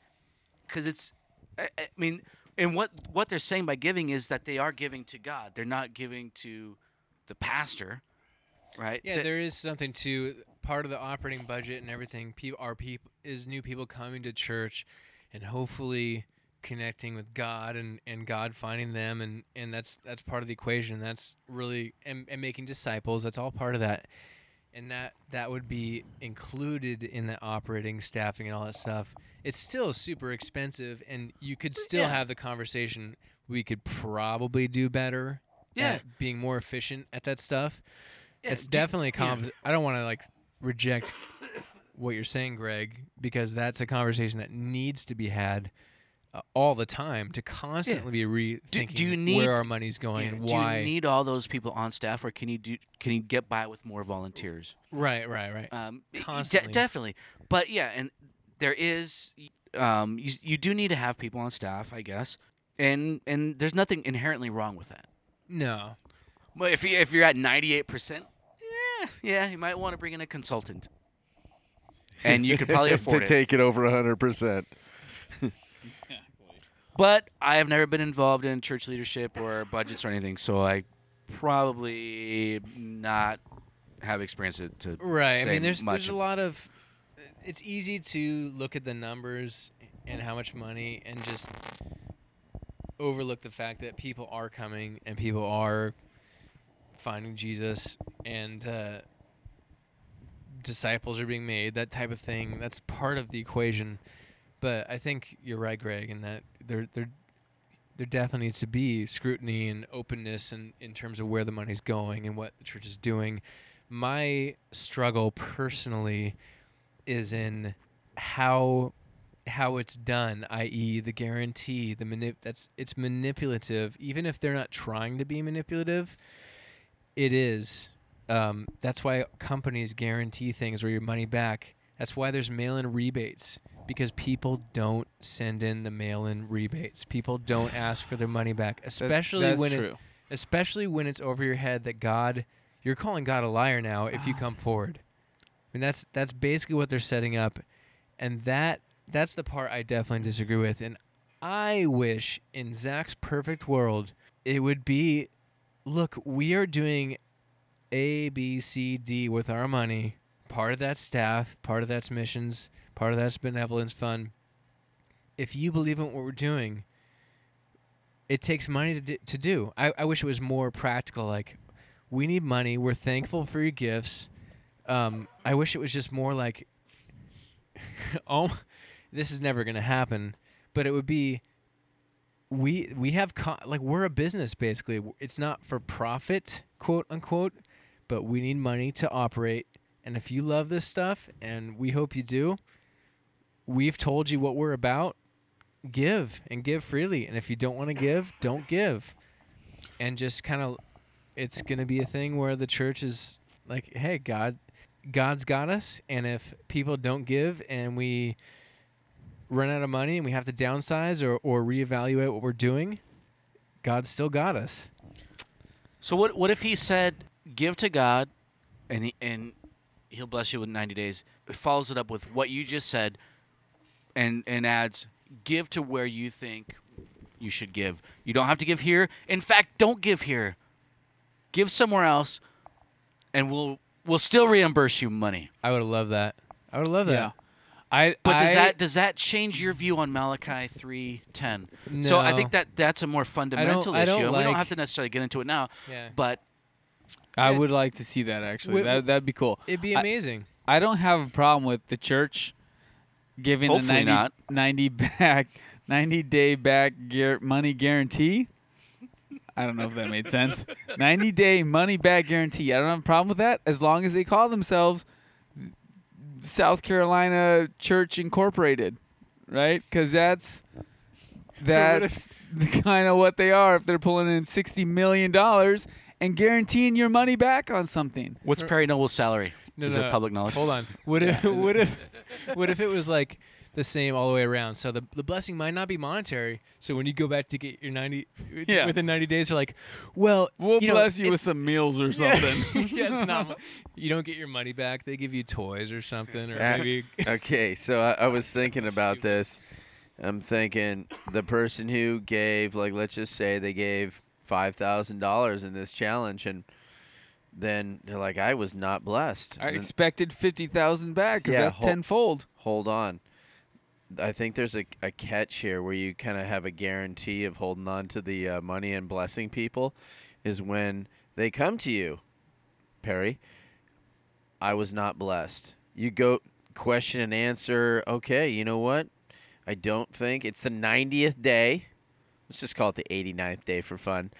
because it's. I, I mean, and what what they're saying by giving is that they are giving to God. They're not giving to the pastor, right? Yeah, That- there is something to part of the operating budget and everything. People are people is new people coming to church, and hopefully connecting with God and, and God finding them and, and that's that's part of the equation. That's really and, and making disciples. That's all part of that, and that that would be included in the operating staffing and all that stuff. It's still super expensive, and you could still Yeah. have the conversation. We could probably do better. Yeah. at being more efficient at that stuff Yeah, it's do- definitely a yeah. I don't want to like reject what you're saying, Greg, because that's a conversation that needs to be had uh, all the time to constantly be rethinking do you need- where our money's going Yeah, and do you need all those people on staff, or can you do? Can you get by with more volunteers? right, right, right. Um, y- y- de- definitely, but yeah, and there is, um, you, you do need to have people on staff, I guess, and and there's nothing inherently wrong with that. no, But if you, if you're at 98 percent, yeah, yeah, you might want to bring in a consultant, and you could probably afford to it. take it over 100%. But I have never been involved in church leadership or budgets or anything, so I probably not have experience to, to right. I mean, there's much there's a lot of. It's easy to look at the numbers and how much money and just overlook the fact that people are coming and people are finding Jesus and uh, disciples are being made, that type of thing. That's part of the equation. But I think you're right, Greg, in that there there there definitely needs to be scrutiny and openness in, in terms of where the money's going and what the church is doing. My struggle personally is in how how it's done, i.e., the guarantee, the manip- that's it's manipulative. Even if they're not trying to be manipulative, it is. Um, that's why companies guarantee things or your money back. That's why there's mail-in rebates because people don't send in the mail-in rebates. People don't ask for their money back, That- especially that's when it, especially when it's over your head that God, you're calling God a liar now if you ah. come forward. I mean that's that's basically what they're setting up, and that that's the part I definitely disagree with. And I wish in Zach's perfect world it would be, look, we are doing A, B, C, D with our money. Part of that staff, part of that's missions, part of that's benevolence fund. If you believe in what we're doing, it takes money to do, to do. I, I wish it was more practical. Like, we need money. We're thankful for your gifts. Um, I wish it was just more like, oh, this is never gonna happen. But it would be, we we have co- like we're a business basically. It's not for profit, quote unquote, but we need money to operate. And if you love this stuff, and we hope you do, we've told you what we're about. Give and give freely. And if you don't want to give, don't give. And just kind of, it's gonna be a thing where the church is like, hey, God, God's got us, and if people don't give and we run out of money and we have to downsize or, or reevaluate what we're doing, God's still got us. So what what if he said give to God and he, and he'll bless you with 90 days. It follows it up with what you just said and and adds give to where you think you should give. You don't have to give here. In fact, don't give here. Give somewhere else and we'll we'll still reimburse you money. I would love that. I would love that. Yeah. I But does I- that does that change your view on Malachi 3:10? No. So I think that that's a more fundamental I don't issue. and we don't have to necessarily get into it now, Yeah. but I Yeah. would like to see that actually. Wi- that that'd be cool. It'd be I- amazing. I don't have a problem with the church giving Hopefully a 90, not. 90 back 90 day back guar- money guarantee. I don't know if that made sense. 90 day money back guarantee. I don't have a problem with that as long as they call themselves South Carolina Church Incorporated, right? Cuz that's that's kind of what they are if they're pulling in 60 million dollars and guaranteeing your money back on something. what's Perry Noble's salary? No, Is no, it public knowledge? Hold on. What if what if what if it was like the same all the way around? So the the blessing might not be monetary. So when you go back to get your ninety Yeah. within ninety days, you're like, well, We'll you know, bless you with it's- some meals or something. yeah, it's not. mo- You don't get your money back. They give you toys or something, or maybe okay, so I, I was thinking about this. I'm thinking the person who gave, like, let's just say they gave five thousand dollars in this challenge, and then they're like, "I was not blessed." I then- expected fifty thousand back Yeah, that's tenfold. hold on. I think there's a, a catch here where you kind of have a guarantee of holding on to the uh, money and blessing people is when they come to you, Perry. I was not blessed. You go question and answer. Okay, you know what? I don't think it's the 90th day. Let's just call it the 89th day for fun.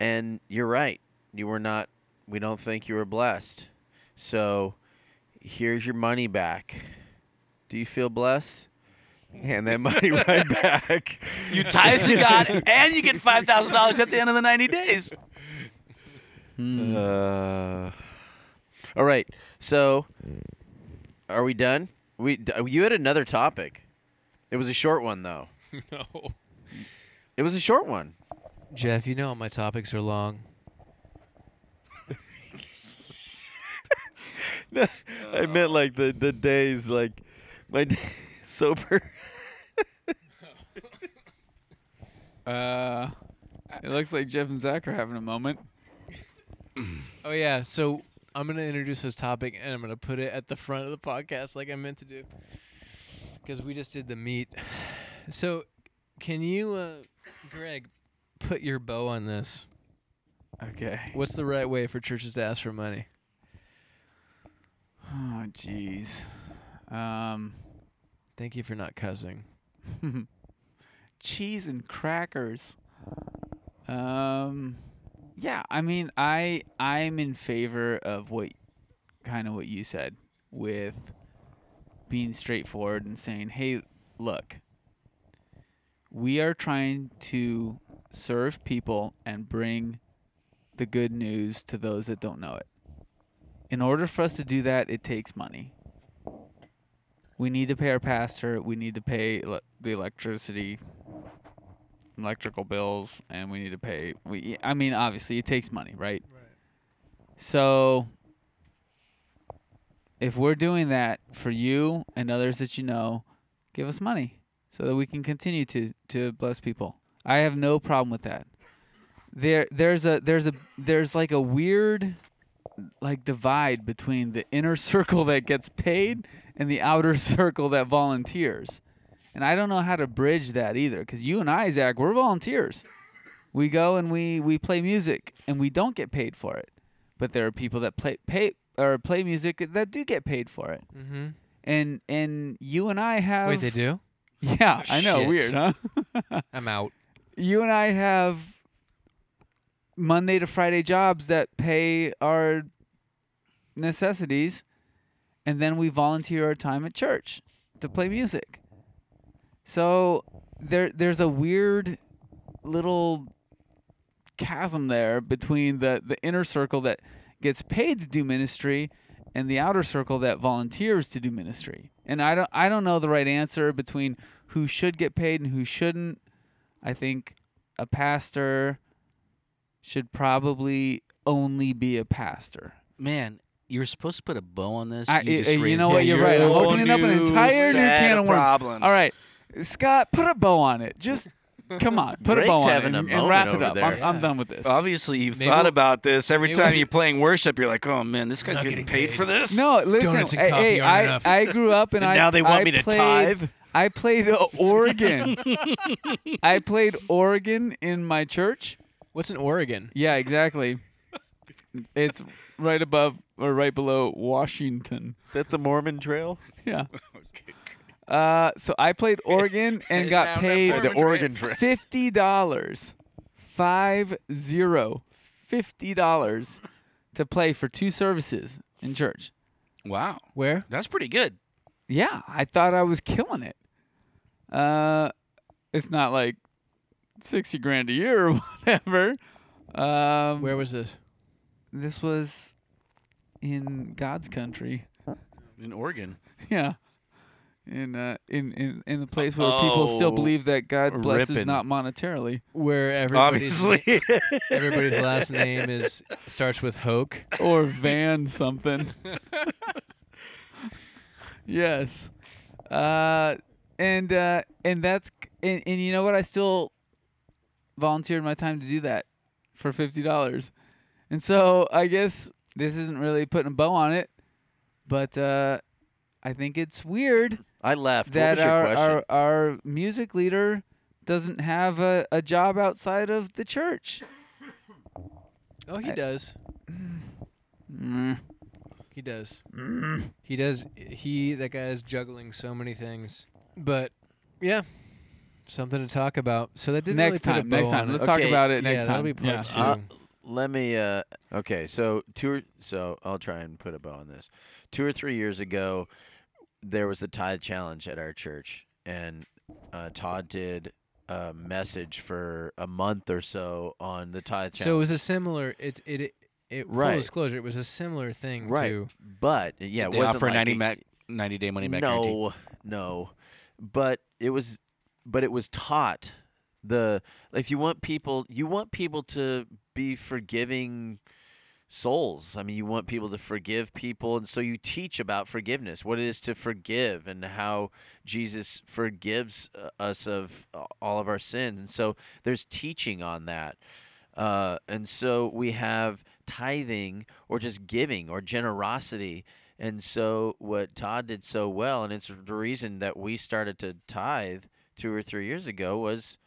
And you're right. You were not, we don't think you were blessed. So here's your money back. Do you feel blessed? Hand that money right back. You tithe to God and you get five thousand dollars at the end of the ninety days. Hmm. Uh, all right. So, are we done? We you had another topic. It was a short one though. no. It was a short one. Jeff, you know my topics are long. No, I meant like the the days like my day, sober. Uh, it looks like Jeff and Zach are having a moment. Oh yeah, so I'm gonna introduce this topic and I'm gonna put it at the front of the podcast like I meant to do, because we just did the meat. So, can you, uh, Greg, put your bow on this? Okay. What's the right way for churches to ask for money? Oh, jeez. Um, Thank you for not cussing. cheese and crackers. Um, yeah. I mean, I I'm in favor of what, kind of what you said, with being straightforward and saying, "Hey, look, we are trying to serve people and bring the good news to those that don't know it. In order for us to do that, it takes money. We need to pay our pastor, we need to pay ele- the electricity electrical bills and we need to pay we I mean obviously it takes money, right? Right. So if we're doing that for you and others that you know, give us money so that we can continue to to bless people. I have no problem with that. There there's a there's a there's like a weird like divide between the inner circle that gets paid and the outer circle that volunteers. And I don't know how to bridge that either cuz you and I Zach we're volunteers. We go and we we play music and we don't get paid for it. But there are people that play pay or play music that do get paid for it. Mm-hmm. And and you and I have Wait, they do? Yeah, I know, Shit. weird, huh? I'm out. you and I have Monday to Friday jobs that pay our necessities, and then we volunteer our time at church to play music. So there, there's a weird little chasm there between the the inner circle that gets paid to do ministry and the outer circle that volunteers to do ministry. And I don't I don't know the right answer between who should get paid and who shouldn't. I think a pastor should probably only be a pastor. Man, you were supposed to put a bow on this. I- you, just uh, you know what, a you're right. I'm opening up an entire new can of worms. problems. All right, Scott, put a bow on it. Just come on, put a bow on it a and, and wrap it up. I'm, I'm done with this. Obviously, you've Maybe thought we'll- about this. Every time we'll- you're playing worship, you're like, "Oh man, this guy's getting, getting paid, for this." No, listen. Donuts and hey, coffee hey, I. I grew up and, And I now they want I me to played, tithe. I played Oregon. I played Oregon in my church. What's in Oregon? Yeah, exactly. it's right above or right below Washington. Is that the Mormon Trail? Yeah. Uh, so I played Oregon and got that's paid the Oregon Trail. fifty dollars, five zero, fifty dollars to play for two services in church. Wow, Where? that's pretty good. Yeah, I thought I was killing it. Uh, it's not like sixty grand a year or whatever. Um, Where was this? this was in God's country. In Oregon, Yeah. In uh in, in, in the place where people still Oh, believe that God blesses ripping. not monetarily. Where everybody's obviously. everybody's last name is starts with Hoke. Or Van something. yes. Uh and uh and that's and, and you know what? I still volunteered my time to do that for fifty dollars. And so I guess this isn't really putting a bow on it, but uh I think it's weird I left. what that was your our, question? our our music leader doesn't have a, a job outside of the church. Oh, he I- does. Mm. He does. He does. He that guy is juggling so many things. But yeah, something to talk about. So that didn't Next really time, put a next bow time. it. Let's talk about it yeah, next that'll time. be part two. Uh, Let me. Uh, okay, so two. Or, so I'll try and put a bow on this. Two or three years ago, there was the tithe challenge at our church, and uh, Todd did a message for a month or so on the tithe challenge. So it was a similar. It it it. it full Right. disclosure, it was a similar thing right, to but yeah, it wasn't offer like a 90, a- ma- 90 day money back guarantee. no, no, but it was, but it was taught the if you want people, you want people to be forgiving souls. I mean, you want people to forgive people, and so you teach about forgiveness, what it is to forgive, and how Jesus forgives uh, us of uh, all of our sins. And so there's teaching on that. Uh, and so we have tithing or just giving or generosity. And so what Todd did so well, and it's the reason that we started to tithe two or three years ago, was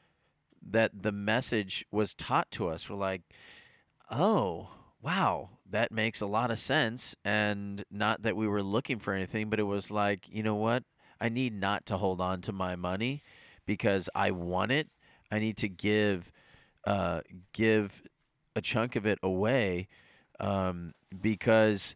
that the message was taught to us. We're like, oh, wow, that makes a lot of sense. And not that we were looking for anything, but it was like, you know what? I need not to hold on to my money because I want it. I need to give, uh, give a chunk of it away, um, because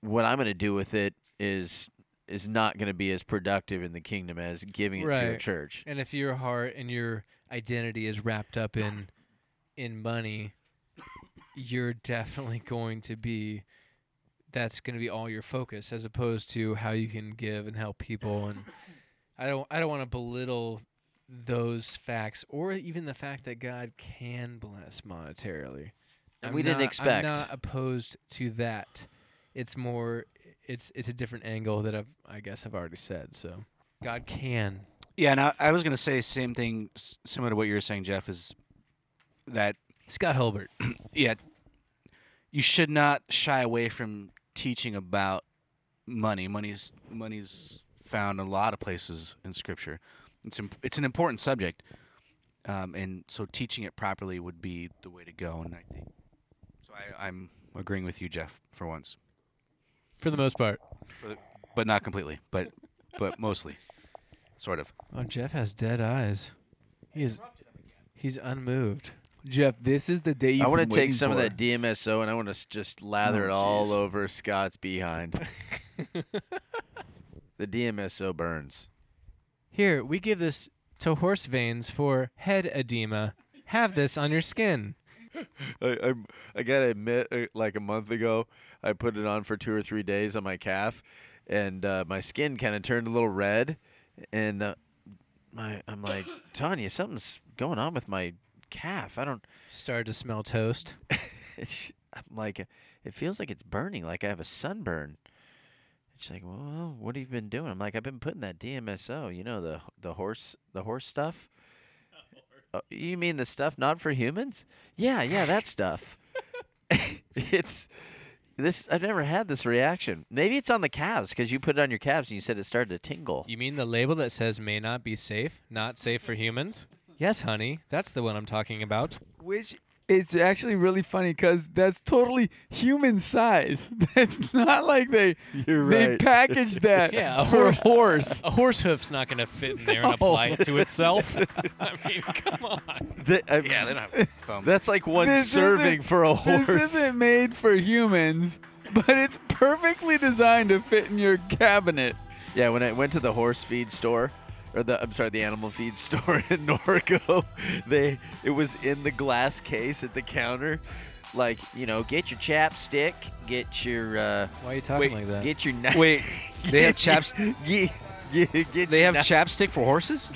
what I'm going to do with it is is not going to be as productive in the kingdom as giving it to a church. And if your heart and your identity is wrapped up in in money, you're definitely going to be that's going to be all your focus as opposed to how you can give and help people and I don't I don't want to belittle those facts or even the fact that God can bless monetarily. And I'm we didn't not- expect. I'm not opposed to that. It's more it's it's a different angle that I've I guess I've already said. So God can Yeah, and I, I was going to say same thing, s- similar to what you were saying, Jeff. Is that Scott Hilbert. yeah, you should not shy away from teaching about money. Money's money's found in a lot of places in Scripture. It's imp- it's an important subject, um, and so teaching it properly would be the way to go. And I think so. I, I'm agreeing with you, Jeff, for once, For the most part. but not completely, but but mostly, sort of. Oh, Jeff has dead eyes. He is. He's unmoved. Jeff, this is the day you I want want to take some of that DMSO and I want to just lather Oh, it all jeez. over Scott's behind. the DMSO burns. Here, we give this to horse veins for head edema. Have this on your skin. I, I I gotta admit, uh, like a month ago, I put it on for two or three days on my calf, and uh, my skin kind of turned a little red, and uh, my I'm like Tanya, something's going on with my calf. I don't. Started to smell toast. I'm like, it feels like it's burning, like I have a sunburn. She's like, well, what have you been doing? I'm like, I've been putting that DMSO, you know, the the horse the horse stuff. Uh, you mean the stuff not for humans? Yeah, yeah, that stuff. it's this. I've never had this reaction. Maybe it's on the calves because you put it on your calves and you said it started to tingle. You mean the label that says may not be safe, not safe for humans? Yes, honey. That's the one I'm talking about. Which it's actually really funny because that's totally human size. It's not like they You're they packaged that Yeah, a for a horse. A horse hoof's not going to fit in there and No. Oh. apply it to itself. I mean, come on. Uh, yeah, they don't have foam. That's like one This serving for a horse. This isn't made for humans, but it's perfectly designed to fit in your cabinet. Yeah, when I went to the horse feed store, or the I'm sorry, the animal feed store in Norco, they it was in the glass case at the counter. Like you know, get your chapstick, get your uh, Why are you talking Wait, like that? get your knife. Wait, they have chaps. Get, get, get They have knife. chapstick for horses.